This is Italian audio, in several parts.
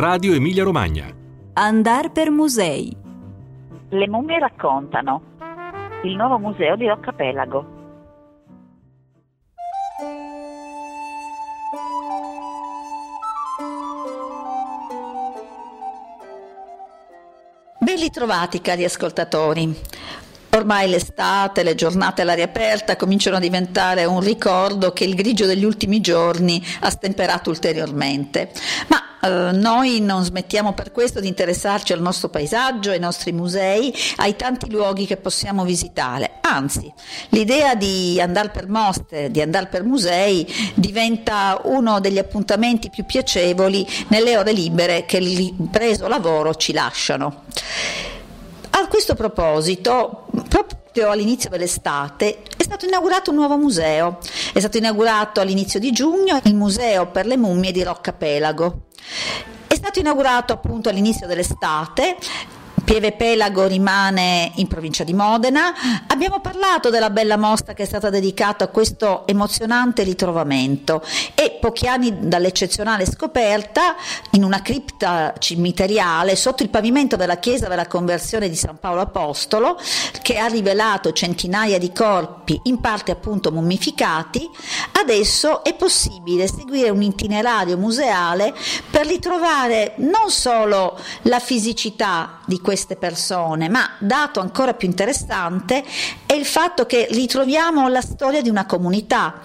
Radio Emilia Romagna. Andar per musei. Le mummie raccontano. Il nuovo museo di Roccapelago. Ben ritrovati cari ascoltatori. Ormai l'estate, le giornate all'aria aperta cominciano a diventare un ricordo che il grigio degli ultimi giorni ha stemperato ulteriormente. Ma Uh, noi non smettiamo per questo di interessarci al nostro paesaggio, ai nostri musei, ai tanti luoghi che possiamo visitare. Anzi, l'idea di andare per mostre, di andare per musei diventa uno degli appuntamenti più piacevoli nelle ore libere che il preso lavoro ci lasciano. A questo proposito, proprio all'inizio dell'estate è stato inaugurato un nuovo museo. È stato inaugurato all'inizio di giugno il Museo per le mummie di Roccapelago. È stato inaugurato appunto all'inizio dell'estate Pieve Pelago rimane in provincia di Modena. Abbiamo parlato della bella mostra che è stata dedicata a questo emozionante ritrovamento e pochi anni dall'eccezionale scoperta in una cripta cimiteriale sotto il pavimento della chiesa della conversione di San Paolo Apostolo che ha rivelato centinaia di corpi in parte appunto mummificati, adesso è possibile seguire un itinerario museale per ritrovare non solo la fisicità di questo queste persone, ma dato ancora più interessante è il fatto che ritroviamo la storia di una comunità.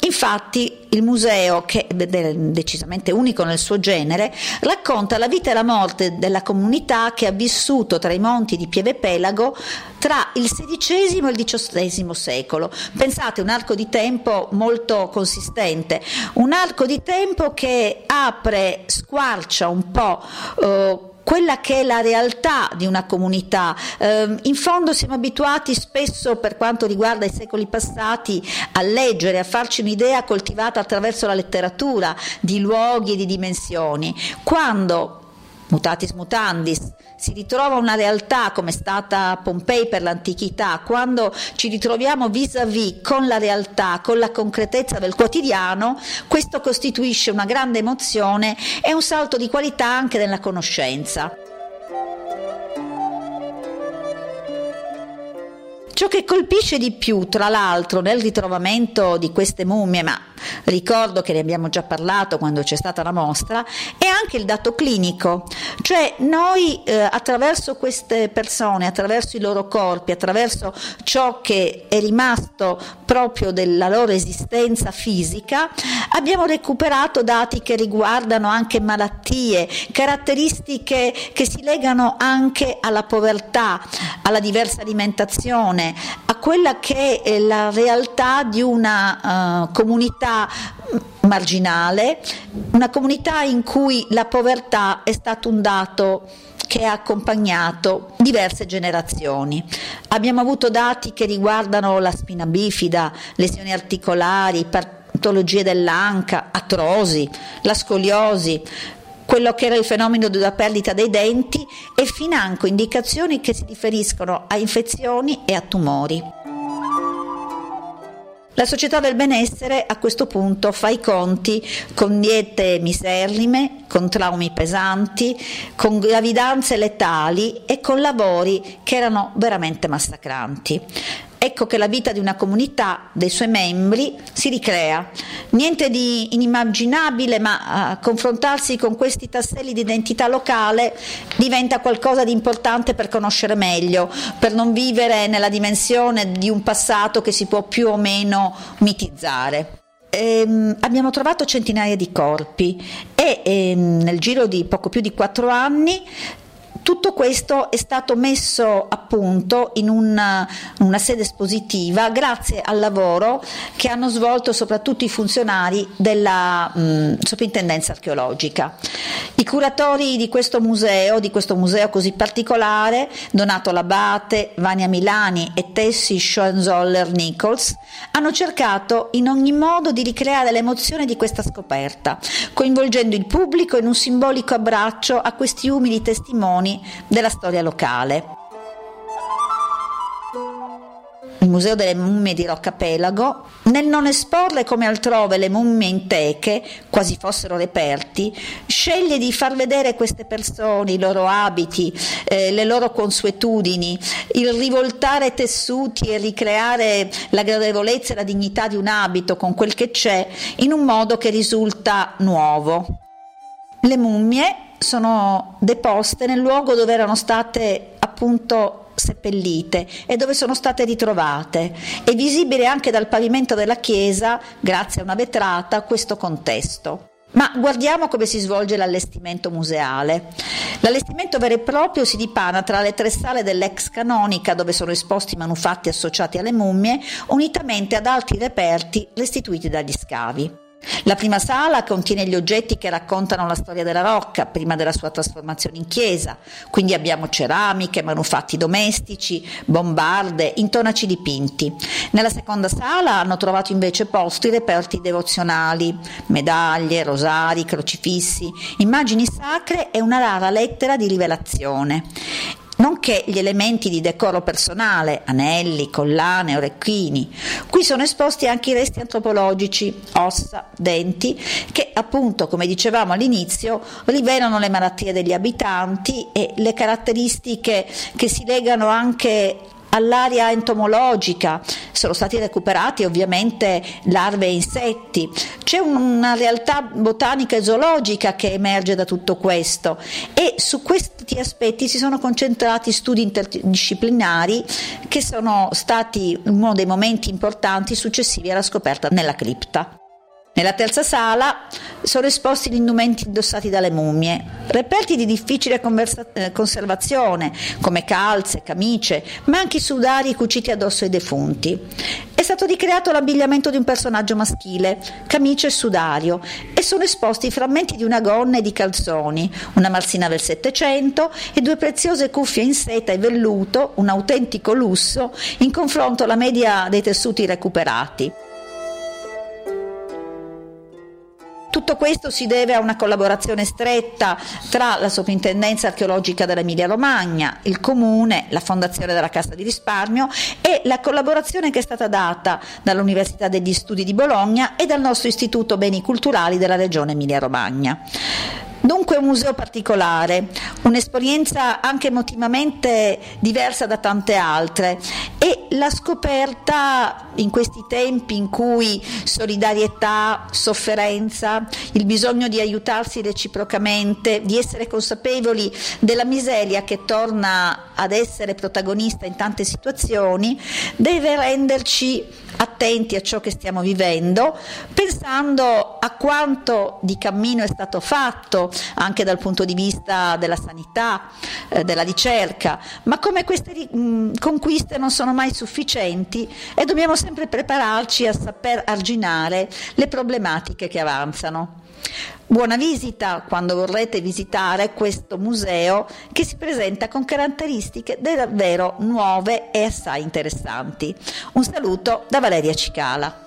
Infatti il museo, che è decisamente unico nel suo genere, racconta la vita e la morte della comunità che ha vissuto tra i monti di Pieve Pelago tra il XVI e il XVIII secolo. Pensate, un arco di tempo molto consistente, un arco di tempo che apre, squarcia un po'. Eh, quella che è la realtà di una comunità. Eh, in fondo siamo abituati spesso, per quanto riguarda i secoli passati, a leggere, a farci un'idea coltivata attraverso la letteratura di luoghi e di dimensioni. Quando mutatis mutandis, si ritrova una realtà come è stata Pompei per l'antichità, quando ci ritroviamo vis-à-vis con la realtà, con la concretezza del quotidiano, questo costituisce una grande emozione e un salto di qualità anche nella conoscenza. Ciò che colpisce di più, tra l'altro, nel ritrovamento di queste mummie, ma ricordo che ne abbiamo già parlato quando c'è stata la mostra, è anche il dato clinico, cioè noi eh, attraverso queste persone, attraverso i loro corpi, attraverso ciò che è rimasto proprio della loro esistenza fisica, abbiamo recuperato dati che riguardano anche malattie, caratteristiche che si legano anche alla povertà, alla diversa alimentazione, a quella che è la realtà di una uh, comunità marginale, una comunità in cui la povertà è stato un dato che ha accompagnato diverse generazioni. Abbiamo avuto dati che riguardano la spina bifida, lesioni articolari, patologie dell'anca, atrosi, la scoliosi, quello che era il fenomeno della perdita dei denti e financo indicazioni che si riferiscono a infezioni e a tumori. La società del benessere a questo punto fa i conti con diete miserrime, con traumi pesanti, con gravidanze letali e con lavori che erano veramente massacranti ecco che la vita di una comunità, dei suoi membri, si ricrea. Niente di inimmaginabile, ma uh, confrontarsi con questi tasselli di identità locale diventa qualcosa di importante per conoscere meglio, per non vivere nella dimensione di un passato che si può più o meno mitizzare. Ehm, abbiamo trovato centinaia di corpi e ehm, nel giro di poco più di quattro anni tutto questo è stato messo a punto in una, una, sede espositiva grazie al lavoro che hanno svolto soprattutto i funzionari della mh, soprintendenza archeologica. I curatori di questo museo, di questo museo così particolare, Donato Labate, Vania Milani e Tessie Schoenzoller-Nichols, hanno cercato in ogni modo di ricreare l'emozione di questa scoperta, coinvolgendo il pubblico in un simbolico abbraccio a questi umili testimoni della storia locale. Il Museo delle Mummie di Roccapelago, nel non esporle come altrove le mummie in teche, quasi fossero reperti, sceglie di far vedere queste persone, i loro abiti, eh, le loro consuetudini, il rivoltare tessuti e ricreare la gradevolezza e la dignità di un abito con quel che c'è in un modo che risulta nuovo. Le mummie sono deposte nel luogo dove erano state appunto seppellite e dove sono state ritrovate. È visibile anche dal pavimento della chiesa, grazie a una vetrata, questo contesto. Ma guardiamo come si svolge l'allestimento museale. L'allestimento vero e proprio si dipana tra le tre sale dell'ex canonica dove sono esposti i manufatti associati alle mummie, unitamente ad altri reperti restituiti dagli scavi. La prima sala contiene gli oggetti che raccontano la storia della Rocca prima della sua trasformazione in chiesa, quindi abbiamo ceramiche, manufatti domestici, bombarde, intonaci dipinti. Nella seconda sala hanno trovato invece posti reperti devozionali, medaglie, rosari, crocifissi, immagini sacre e una rara lettera di rivelazione nonché gli elementi di decoro personale, anelli, collane, orecchini. Qui sono esposti anche i resti antropologici, ossa, denti, che appunto, come dicevamo all'inizio, rivelano le malattie degli abitanti e le caratteristiche che si legano anche all'area entomologica, sono stati recuperati ovviamente larve e insetti, c'è una realtà botanica e zoologica che emerge da tutto questo. E su questi aspetti si sono concentrati studi interdisciplinari che sono stati uno dei momenti importanti successivi alla scoperta nella cripta. Nella terza sala sono esposti gli indumenti indossati dalle mummie, reperti di difficile conversa- eh, conservazione, come calze, camicie, ma anche i sudari cuciti addosso ai defunti. È stato ricreato l'abbigliamento di un personaggio maschile, camicia e sudario, e sono esposti i frammenti di una gonna e di calzoni, una marsina del Settecento e due preziose cuffie in seta e velluto, un autentico lusso, in confronto alla media dei tessuti recuperati. Questo si deve a una collaborazione stretta tra la Soprintendenza archeologica dell'Emilia Romagna, il Comune, la Fondazione della Cassa di Risparmio e la collaborazione che è stata data dall'Università degli Studi di Bologna e dal nostro Istituto Beni Culturali della Regione Emilia Romagna. Dunque un museo particolare, un'esperienza anche emotivamente diversa da tante altre. E la scoperta in questi tempi in cui solidarietà, sofferenza, il bisogno di aiutarsi reciprocamente, di essere consapevoli della miseria che torna ad essere protagonista in tante situazioni, deve renderci attenti a ciò che stiamo vivendo, pensando a quanto di cammino è stato fatto anche dal punto di vista della sanità, eh, della ricerca, ma come queste mh, conquiste non sono mai sufficienti e dobbiamo sempre prepararci a saper arginare le problematiche che avanzano. Buona visita quando vorrete visitare questo museo che si presenta con caratteristiche davvero nuove e assai interessanti. Un saluto da Valeria Cicala.